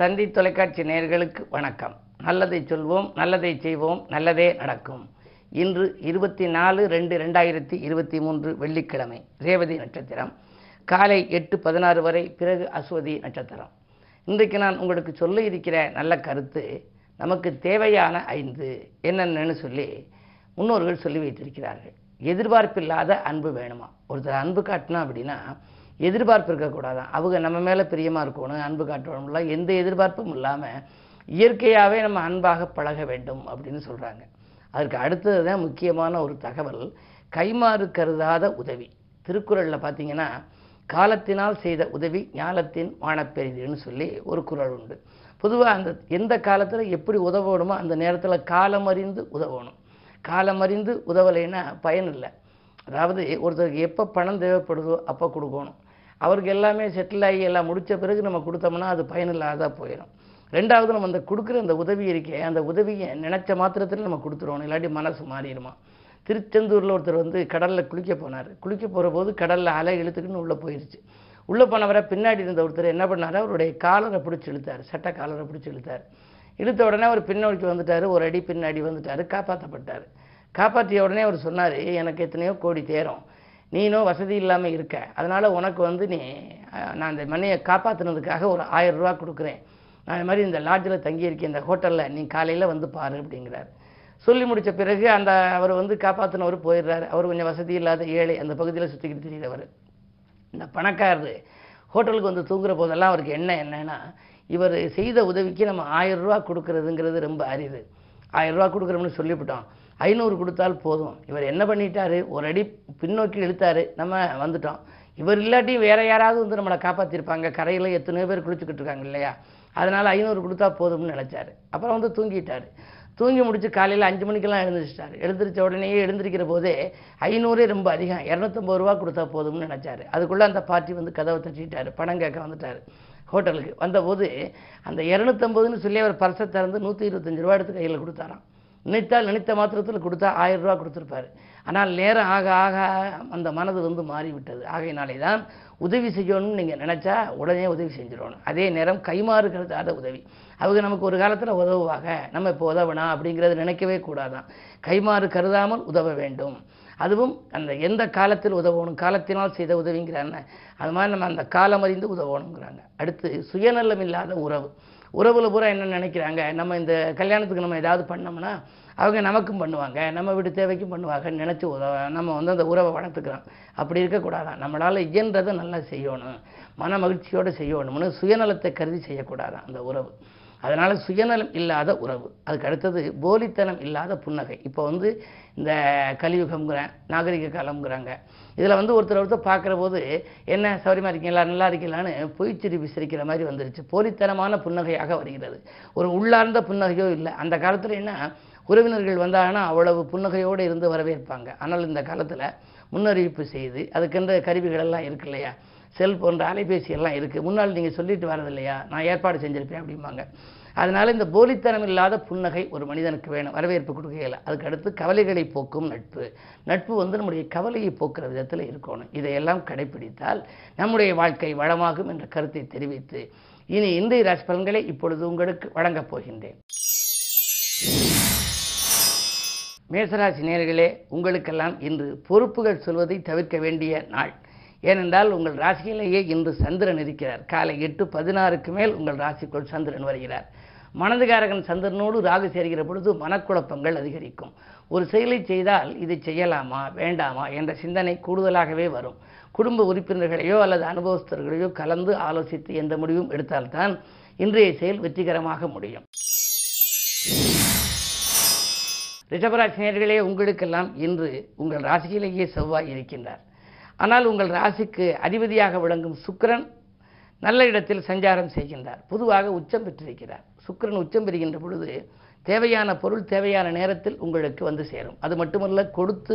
தந்தி தொலைக்காட்சி நேயர்களுக்கு வணக்கம். நல்லதை சொல்வோம் நல்லதை செய்வோம் நல்லதே நடக்கும். இன்று இருபத்தி நாலு ரெண்டு ரெண்டாயிரத்தி இருபத்தி மூன்று வெள்ளிக்கிழமை ரேவதி நட்சத்திரம். காலை எட்டு பதினாறு வரை பிறகு அஸ்வதி நட்சத்திரம். இன்றைக்கு நான் உங்களுக்கு சொல்ல இருக்கிற நல்ல கருத்து நமக்கு தேவையான ஐந்து என்னென்னு சொல்லி முன்னோர்கள் சொல்லி வைத்திருக்கிறார்கள். எதிர்பார்ப்பில்லாத அன்பு வேணுமா? ஒருத்தர் அன்பு காட்டினா அப்படின்னா எதிர்பார்ப்பு இருக்கக்கூடாதான் அவங்க நம்ம மேலே பிரியமாக இருக்கணும் அன்பு காட்டணும்ல. எந்த எதிர்பார்ப்பும் இல்லாமல் இயற்கையாகவே நம்ம அன்பாக பழக வேண்டும் அப்படின்னு சொல்கிறாங்க அதற்கு அடுத்தது தான் முக்கியமான ஒரு தகவல் கைமாறு கருதாத உதவி. திருக்குறளில் பார்த்தீங்கன்னா காலத்தினால் செய்த உதவி ஞாலத்தின் வானப்பெரிதுன்னு சொல்லி ஒரு குறள் உண்டு. பொதுவாக அந்த எந்த காலத்தில் எப்படி உதவணுமோ அந்த நேரத்தில் காலம் அறிந்து உதவணும். காலம் அறிந்து உதவலைன்னா பயன் இல்லை. அதாவது ஒருத்தருக்கு எப்போ பணம் தேவைப்படுதோ அப்போ கொடுக்கணும். அவருக்கு எல்லாமே செட்டில் ஆகி எல்லாம் முடித்த பிறகு நம்ம கொடுத்தோம்னா அது பயனில்லாத போயிடும் ரெண்டாவது நம்ம அந்த கொடுக்குற அந்த உதவி இருக்கே அந்த உதவியை நினச்ச மாத்திரத்தில் நம்ம கொடுத்துருவோம். இல்லாட்டி மனசு மாறிடுமா? திருச்செந்தூரில் ஒருத்தர் வந்து கடலில் குளிக்க போனார். குளிக்க போகிற போது கடலில் அலை இழுத்துக்குன்னு உள்ளே போயிடுச்சு உள்ளே போனவரை பின்னாடி இருந்த ஒருத்தர் என்ன பண்ணார்? அவருடைய காலரை பிடிச்சி இழுத்தார். சட்ட காலரை பிடிச்சி இழுத்தார். இழுத்த உடனே அவர் பின்னோக்கி வந்துட்டார். ஒரு அடி பின்னாடி வந்துட்டார். காப்பாற்றப்பட்டார் காப்பாற்றிய உடனே அவர் சொன்னார் எனக்கு எத்தனையோ கோடி தேரும். நீனும் வசதி இல்லாமல் இருக்க. அதனால் உனக்கு வந்து நீ நான் இந்த மனையை காப்பாற்றினதுக்காக ஒரு ஆயிரம் ரூபா கொடுக்குறேன். நான் இது மாதிரி இந்த லாட்ஜில் தங்கியிருக்கேன் இந்த ஹோட்டலில் நீ காலையில் வந்து பாரு அப்படிங்கிறார். சொல்லி முடித்த பிறகு அந்த அவர் வந்து காப்பாற்றினவர் போயிடுறாரு. அவர் கொஞ்சம் வசதி இல்லாத ஏழை அந்த பகுதியில் சுற்றிக்கிட்டு தெரியுறவர். இந்த பணக்காரர் ஹோட்டலுக்கு வந்து தூங்குற போதெல்லாம் அவருக்கு என்ன என்னன்னா இவர் செய்த உதவிக்கு நம்ம ஆயிரம் ரூபா கொடுக்கறதுங்கிறது ரொம்ப அரிது. ஆயிரம் ரூபா கொடுக்குறோம்னு சொல்லிவிட்டோம். ஐநூறு கொடுத்தால் போதும். இவர் என்ன பண்ணிட்டாரு? ஒரு அடி பின்னோக்கி இழுத்தாரு. நம்ம வந்துட்டோம். இவர் இல்லாட்டி வேற யாராவது வந்து நம்மளை காப்பாற்றிருப்பாங்க கரையில் எத்தனையோ பேர் குளிச்சுக்கிட்டு இருக்காங்க இல்லையா? அதனால் ஐநூறு கொடுத்தா போதும்னு நினச்சாரு. அப்புறம் வந்து தூங்கிட்டார். தூங்கி முடிச்சு காலையில் அஞ்சு மணிக்கெல்லாம் எழுந்திரிச்சிட்டாரு. எழுந்திரிச்ச உடனேயே எழுந்திருக்கிற போதே ஐநூறே ரொம்ப அதிகம். இரநூத்தம்பது ரூபா கொடுத்தா போதும்னு நினச்சாரு. அதுக்குள்ளே அந்த பார்ட்டி வந்து கதவை தட்டிட்டார். பணம் கேட்க வந்துட்டாரு. ஹோட்டலுக்கு வந்தபோது அந்த இரநூத்தம்பதுன்னு சொல்லி அவர் பர்சை திறந்து நூற்றி இருபத்தஞ்சு ரூபா எடுத்து கையில் கொடுத்தாராம். நினைத்தால் நினைத்த மாத்திரத்தில் கொடுத்தா ஆயிரம் ரூபா கொடுத்துருப்பாரு. ஆனால் நேரம் ஆக ஆக அந்த மனது வந்து மாறிவிட்டது. ஆகையினாலே தான் உதவி செய்யணும்னு நீங்கள் நினச்சா உடனே உதவி செஞ்சிடணும். அதே நேரம் கைமாறு கருதாத உதவி. அவங்க நமக்கு ஒரு காலத்தில் உதவுவாங்க. நம்ம இப்போ உதவணும் அப்படிங்கிறத நினைக்கவே கூடாதான். கைமாறு கருதாமல் உதவ வேண்டும். அதுவும் அந்த எந்த காலத்தில் உதவணும் காலத்தினால் செய்த உதவிங்கிறாங்க அது மாதிரி நம்ம அந்த காலம் அறிந்து உதவணுங்கிறாங்க. அடுத்து சுயநலம் இல்லாத உறவு. உறவுல பூரா என்ன நினைக்கிறாங்க? நம்ம இந்த கல்யாணத்துக்கு நம்ம ஏதாவது பண்ணோம்னா அவங்க நமக்கும் பண்ணுவாங்க நம்ம வீட்டு தேவைக்கும் பண்ணுவாங்கன்னு நினச்சி உதவ நம்ம வந்து அந்த உறவை வளர்த்துக்கிறோம். அப்படி இருக்கக்கூடாதான் நம்மளால் இயன்றதை நல்லா செய்யணும். மன மகிழ்ச்சியோடு செய்யணும்னு சுயநலத்தை கருதி செய்யக்கூடாதான் அந்த உறவு? அதனால் சுயநலம் இல்லாத உறவு. அதுக்கு அடுத்தது போலித்தனம் இல்லாத புன்னகை. இப்போ வந்து இந்த கலியுகம்ங்கிறேன் நாகரிக காலம்ங்கிறாங்க. இதில் வந்து ஒருத்தர் ஒருத்தர் பார்க்குற போது என்ன சௌரியமாக இருக்கீங்களா? நல்லா இருக்கீங்களான்னு பொய்ச்சிரி விசிரிக்கிற மாதிரி வந்துருச்சு. போலித்தனமான புன்னகையாக வருகிறது. ஒரு உள்ளார்ந்த புன்னகையோ இல்லை. அந்த காலத்தில் என்ன உறவினர்கள் வந்தாங்கன்னா அவ்வளவு புன்னகையோடு இருந்து வரவேற்பாங்க. ஆனால் இந்த காலத்தில் முன்னறிவிப்பு செய்து அதுக்கென்ற கருவிகளெல்லாம் இருக்கு இல்லையா? செல் போன்ற அலைபேசி எல்லாம் இருக்குது முன்னால் நீங்கள் சொல்லிட்டு வரது இல்லையா நான் ஏற்பாடு செஞ்சுருப்பேன் அப்படிம்பாங்க. அதனால் இந்த போலித்தனம் இல்லாத புன்னகை ஒரு மனிதனுக்கு வேணும். வரவேற்பு கொடுக்கையில் அதுக்கு அடுத்து கவலைகளை போக்கும் நட்பு. நட்பு வந்து நம்முடைய கவலையை போக்குற விதத்தில் இருக்கணும். இதையெல்லாம் கடைபிடித்தால் நம்முடைய வாழ்க்கை வளமாகும் என்ற கருத்தை தெரிவித்து இனி இந்திய ராசி பலன்களை இப்பொழுது உங்களுக்கு வழங்கப் போகின்றேன். மேசராசி நேர்களே உங்களுக்கெல்லாம் இன்று பொறுப்புகள் சொல்வதை தவிர்க்க வேண்டிய நாள். ஏனென்றால் உங்கள் ராசியிலேயே இன்று சந்திரன் இருக்கிறார். காலை எட்டு பதினாறுக்கு மேல் உங்கள் ராசிக்குள் சந்திரன் வருகிறார். மனதுகாரகன் சந்திரனோடு ராகு சேர்கிற பொழுது மனக்குழப்பங்கள் அதிகரிக்கும். ஒரு செயலை செய்தால் இதை செய்யலாமா வேண்டாமா என்ற சிந்தனை கூடுதலாகவே வரும். குடும்ப உறுப்பினர்களையோ அல்லது அனுபவஸ்தர்களையோ கலந்து ஆலோசித்து எந்த முடிவும் எடுத்தால்தான் இன்றைய செயல் வெற்றிகரமாக முடியும். ரிஷபராசினியர்களே உங்களுக்கெல்லாம் இன்று உங்கள் ராசியிலேயே செவ்வாய் இருக்கின்றார். ஆனால் உங்கள் ராசிக்கு அதிபதியாக விளங்கும் சுக்கரன் நல்ல இடத்தில் சஞ்சாரம் செய்கின்றார். பொதுவாக உச்சம் பெற்றிருக்கிறார். சுக்கரன் உச்சம் பெறுகின்ற பொழுது தேவையான பொருள் தேவையான நேரத்தில் உங்களுக்கு வந்து சேரும். அது மட்டுமல்ல கொடுத்து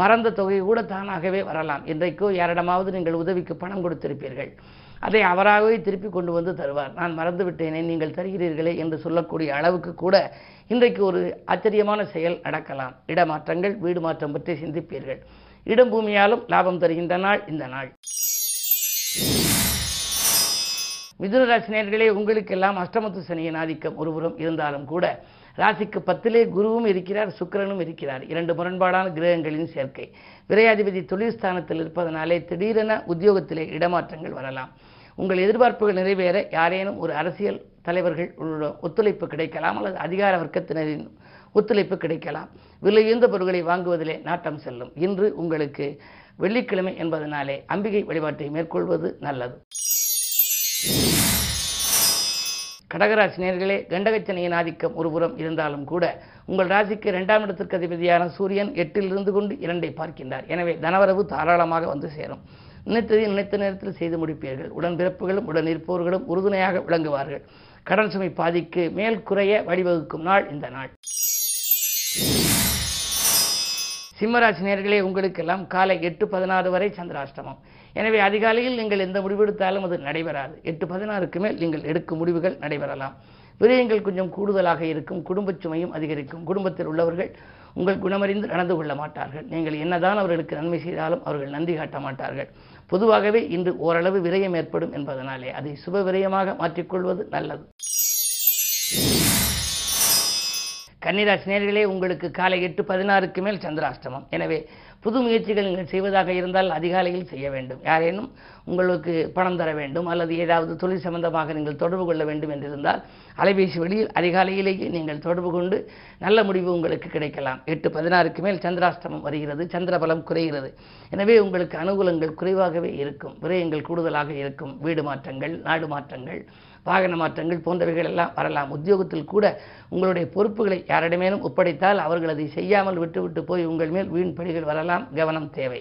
மறந்த தொகை கூட தானாகவே வரலாம். இன்றைக்கோ யாரிடமாவது நீங்கள் உதவிக்கு பணம் கொடுத்திருப்பீர்கள். அதை அவராகவே திருப்பி கொண்டு வந்து தருவார். நான் மறந்து விட்டேனே நீங்கள் தருகிறீர்களே என்று சொல்லக்கூடிய அளவுக்கு கூட இன்றைக்கு ஒரு ஆச்சரியமான செயல் நடக்கலாம். இடமாற்றங்கள் வீடு மாற்றம் பற்றி சிந்திப்பீர்கள். இடம் பூமியாலும் லாபம் தருகின்ற நாள் இந்த நாள். மிதுன ராசி உங்களுக்கெல்லாம் அஷ்டமத்து சனியின் ஆதிக்கம் ஒருபுறம் இருந்தாலும் கூட ராசிக்கு பத்திலே குருவும் இருக்கிறார் சுக்கரனும் இருக்கிறார். இரண்டு முரண்பாடான கிரகங்களின் சேர்க்கை. விரையாதிபதி தொழில்ஸ்தானத்தில் இருப்பதனாலே திடீரென உத்தியோகத்திலே இடமாற்றங்கள் வரலாம். உங்கள் எதிர்பார்ப்புகள் நிறைவேற யாரேனும் ஒரு அரசியல் தலைவர்கள் உள்ள ஒத்துழைப்பு கிடைக்கலாம் அல்லது அதிகார வர்க்கத்தினரின் ஒத்துழைப்பு கிடைக்கலாம். விலையுந்த பொருட்களை வாங்குவதிலே நாட்டம் செல்லும். இன்று உங்களுக்கு வெள்ளிக்கிழமை என்பதனாலே அம்பிகை வழிபாட்டை மேற்கொள்வது நல்லது. கடகராசி நேர்களே கண்டகச்சனையின் ஆதிக்கம் ஒருபுறம் இருந்தாலும் கூட உங்கள் ராசிக்கு இரண்டாம் இடத்திற்கு அதிபதியான சூரியன் எட்டில் இருந்து கொண்டு இரண்டை பார்க்கின்றார். எனவே தனவரவு தாராளமாக வந்து சேரும். நினைத்ததை நினைத்த நேரத்தில் செய்து முடிப்பீர்கள். உடன்பிறப்புகளும் உடன் இருப்பவர்களும் உறுதுணையாக விளங்குவார்கள். கடன் சுமை பாதிக்கு மேல் குறைய வழிவகுக்கும் நாள் இந்த நாள். சிம்மராசி நேர்களே உங்களுக்கெல்லாம் காலை எட்டு பதினாறு வரை சந்திராஷ்டமம். எனவே அதிகாலையில் நீங்கள் எந்த முடிவெடுத்தாலும் அது நடைபெறாது. எட்டு பதினாறுக்கு மேல் நீங்கள் எடுக்கும் முடிவுகள் நடைபெறலாம். விரயங்கள் கொஞ்சம் கூடுதலாக இருக்கும். குடும்பச் சுமையும் அதிகரிக்கும். குடும்பத்தில் உள்ளவர்கள் உங்கள் குணமறிந்து நடந்து கொள்ள மாட்டார்கள். நீங்கள் என்னதான் அவர்களுக்கு நன்மை செய்தாலும் அவர்கள் நன்றி காட்ட மாட்டார்கள். பொதுவாகவே இன்று ஓரளவு விரயம் ஏற்படும் என்பதனாலே அதை சுப விரயமாக மாற்றிக்கொள்வது நல்லது. கன்னிராசி நேர்களே உங்களுக்கு காலை எட்டு பதினாறுக்கு மேல் சந்திராஷ்டமம். எனவே புது முயற்சிகள் நீங்கள் செய்வதாக இருந்தால் அதிகாலையில் செய்ய வேண்டும். யாரேனும் உங்களுக்கு பணம் தர வேண்டும் அல்லது ஏதாவது தொழில் சம்பந்தமாக நீங்கள் தொடர்பு கொள்ள வேண்டும் என்றிருந்தால் அலைபேசி வழியில் அதிகாலையிலேயே நீங்கள் தொடர்பு கொண்டு நல்ல முடிவு உங்களுக்கு கிடைக்கலாம். எட்டு பதினாறுக்கு மேல் சந்திராஷ்டமம் வருகிறது சந்திர பலம் குறைகிறது. எனவே உங்களுக்கு அனுகூலங்கள் குறைவாகவே இருக்கும் விரயங்கள் கூடுதலாக இருக்கும். வீடு மாற்றங்கள் நாடு மாற்றங்கள் வாகன மாற்றங்கள் போன்றவைகள் எல்லாம் வரலாம். உத்தியோகத்தில் கூட உங்களுடைய பொறுப்புகளை யாரிடமேலும் ஒப்படைத்தால் அவர்கள் அதை செய்யாமல் விட்டுவிட்டு போய் உங்கள் மேல் வீண் பணிகள் வரலாம். கவனம் தேவை.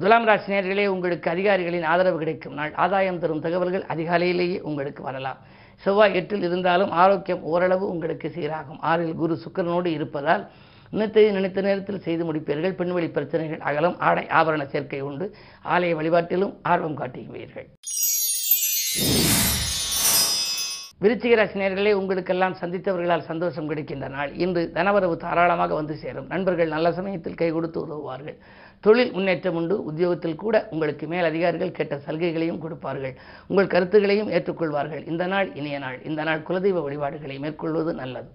துலாம் ராசி நேர்களே உங்களுக்கு அதிகாரிகளின் ஆதரவு கிடைக்கும். நாள் ஆதாயம் தரும் தகவல்கள் அதிகாலையிலேயே உங்களுக்கு வரலாம். செவ்வாய் எட்டில் இருந்தாலும் ஆரோக்கியம் ஓரளவு உங்களுக்கு சீராகும். ஆறில் குரு சுக்கரனோடு இருப்பதால் நினைத்ததை நினைத்த நேரத்தில் செய்து முடிப்பீர்கள். பெண்வெளி பிரச்சனைகள் அகலம். ஆடை ஆபரண சேர்க்கை உண்டு. ஆலய வழிபாட்டிலும் ஆர்வம் காட்டுகிறீர்கள். விருச்சிக ராசினியர்களே உங்களுக்கெல்லாம் சந்தித்தவர்களால் சந்தோஷம் கிடைக்கின்ற நாள். இன்று தனவரவு தாராளமாக வந்து சேரும். நண்பர்கள் நல்ல சமயத்தில் கை கொடுத்து உதவுவார்கள். தொழில் முன்னேற்றம் உண்டு. உத்தியோகத்தில் கூட உங்களுக்கு மேல் அதிகாரிகள் கேட்ட சலுகைகளையும் கொடுப்பார்கள். உங்கள் கருத்துகளையும் ஏற்றுக்கொள்வார்கள். இந்த நாள் இனிய நாள். இந்த நாள் குலதெய்வ வழிபாடுகளை மேற்கொள்வது நல்லது.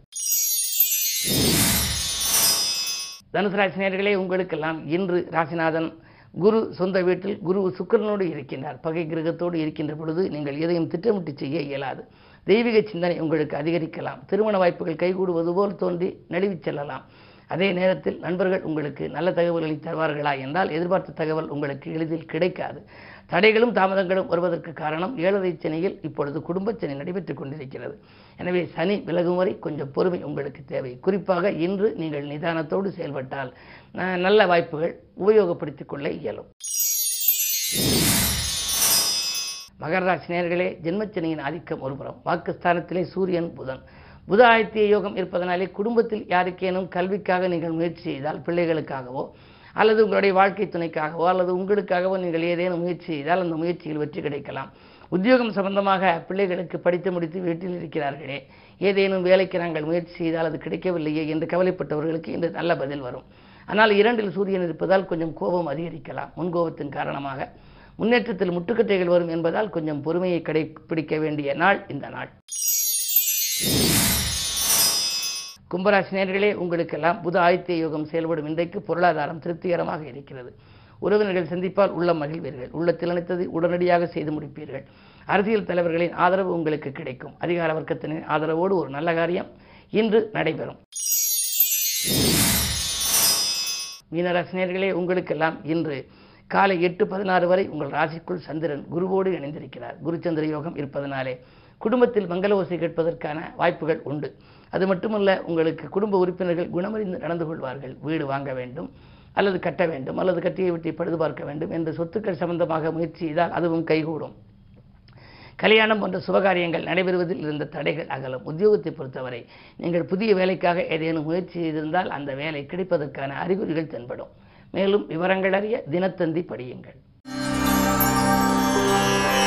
தனுசு ராசினியர்களே உங்களுக்கெல்லாம் இன்று ராசிநாதன் குரு சொந்த வீட்டில் குரு சுக்கிரனோடு இருக்கின்றார். பகை கிரகத்தோடு இருக்கின்ற பொழுது நீங்கள் எதையும் திட்டமிட்டு செய்ய இயலாது. தெய்வீக சிந்தனை உங்களுக்கு அதிகரிக்கலாம். திருமண வாய்ப்புகள் கைகூடுவது போல் தோன்றி நழுவிச் செல்லலாம். அதே நேரத்தில் நண்பர்கள் உங்களுக்கு நல்ல தகவல்களை தருவார்களா என்றால் எதிர்பார்த்த தகவல் உங்களுக்கு எளிதில் கிடைக்காது. தடைகளும் தாமதங்களும் வருவதற்கு காரணம் ஏழரை சனியில் இப்பொழுது குடும்ப சனி நடைபெற்றுக் கொண்டிருக்கிறது. எனவே சனி விலகும் வரை கொஞ்சம் பொறுமை உங்களுக்கு தேவை. குறிப்பாக இன்று நீங்கள் நிதானத்தோடு செயல்பட்டால் ந- நல்ல வாய்ப்புகள் உபயோகப்படுத்திக் கொள்ள இயலும். மகர ராசி நேயர்களே ஜென்மச்சனியின் ஆதிக்கம் ஒருபுறம். வாக்குஸ்தானத்திலே சூரியன் புதன். புத ஆதித்ய யோகம் இருப்பதனாலே குடும்பத்தில் யாருக்கேனும் கல்விக்காக நீங்கள் முயற்சி செய்தால் பிள்ளைகளுக்காகவோ அல்லது உங்களுடைய வாழ்க்கை துணைக்காகவோ அல்லது உங்களுக்காகவோ நீங்கள் ஏதேனும் முயற்சி செய்தால் அந்த முயற்சியில் வெற்றி கிடைக்கலாம். உத்தியோகம் சம்பந்தமாக பிள்ளைகளுக்கு படித்து முடித்து வீட்டில் இருக்கிறார்களே ஏதேனும் வேலைக்கு நாங்கள் முயற்சி செய்தால் அது கிடைக்கவில்லையே என்று கவலைப்பட்டவர்களுக்கு இன்று நல்ல பதில் வரும். ஆனால் இரண்டில் சூரியன் இருப்பதால் கொஞ்சம் கோபம் அதிகரிக்கலாம். முன்கோபத்தின் காரணமாக முன்னேற்றத்தில் முட்டுக்கட்டைகள் வரும் என்பதால் கொஞ்சம் பொறுமையை கடைபிடிக்க வேண்டிய நாள் இந்த நாள். கும்பராசினியர்களே உங்களுக்கெல்லாம் புத ஆதித்ய யோகம் செயல்படும் இன்றைக்கு பொருளாதாரம் திருப்திகரமாக இருக்கிறது. உறவினர்கள் சந்திப்பால் உள்ளம் மகிழ்வீர்கள். உள்ளத்தில் நினைத்ததை உடனடியாக செய்து முடிப்பீர்கள். அரசியல் தலைவர்களின் ஆதரவு உங்களுக்கு கிடைக்கும். அதிகார வர்க்கத்தினரின் ஆதரவோடு ஒரு நல்ல காரியம் இன்று நடைபெறும். மீனராசினியர்களே உங்களுக்கெல்லாம் இன்று காலை எட்டு பதினாறு வரை உங்கள் ராசிக்குள் சந்திரன் குருவோடு இணைந்திருக்கிறார். குருச்சந்திர யோகம் இருப்பதனாலே குடும்பத்தில் மங்கள ஓசை கேட்பதற்கான வாய்ப்புகள் உண்டு. அது மட்டுமல்ல உங்களுக்கு குடும்ப உறுப்பினர்கள் குணமறிந்து நடந்து கொள்வார்கள். வீடு வாங்க வேண்டும் அல்லது கட்ட வேண்டும் அல்லது கட்டியை விட்டு பழுது பார்க்க வேண்டும் என்று சொத்துக்கள் சம்பந்தமாக முயற்சி செய்தால் அதுவும் கைகூடும். கல்யாணம் போன்ற சுபகாரியங்கள் நடைபெறுவதில் இருந்த தடைகள் அகலும். உத்தியோகத்தை பொறுத்தவரை நீங்கள் புதிய வேலைக்காக ஏதேனும் முயற்சி செய்திருந்தால் அந்த வேலை கிடைப்பதற்கான அறிகுறிகள் தென்படும். மேலும் விவரங்கள் அறிய தினத்தந்தி படியுங்கள்.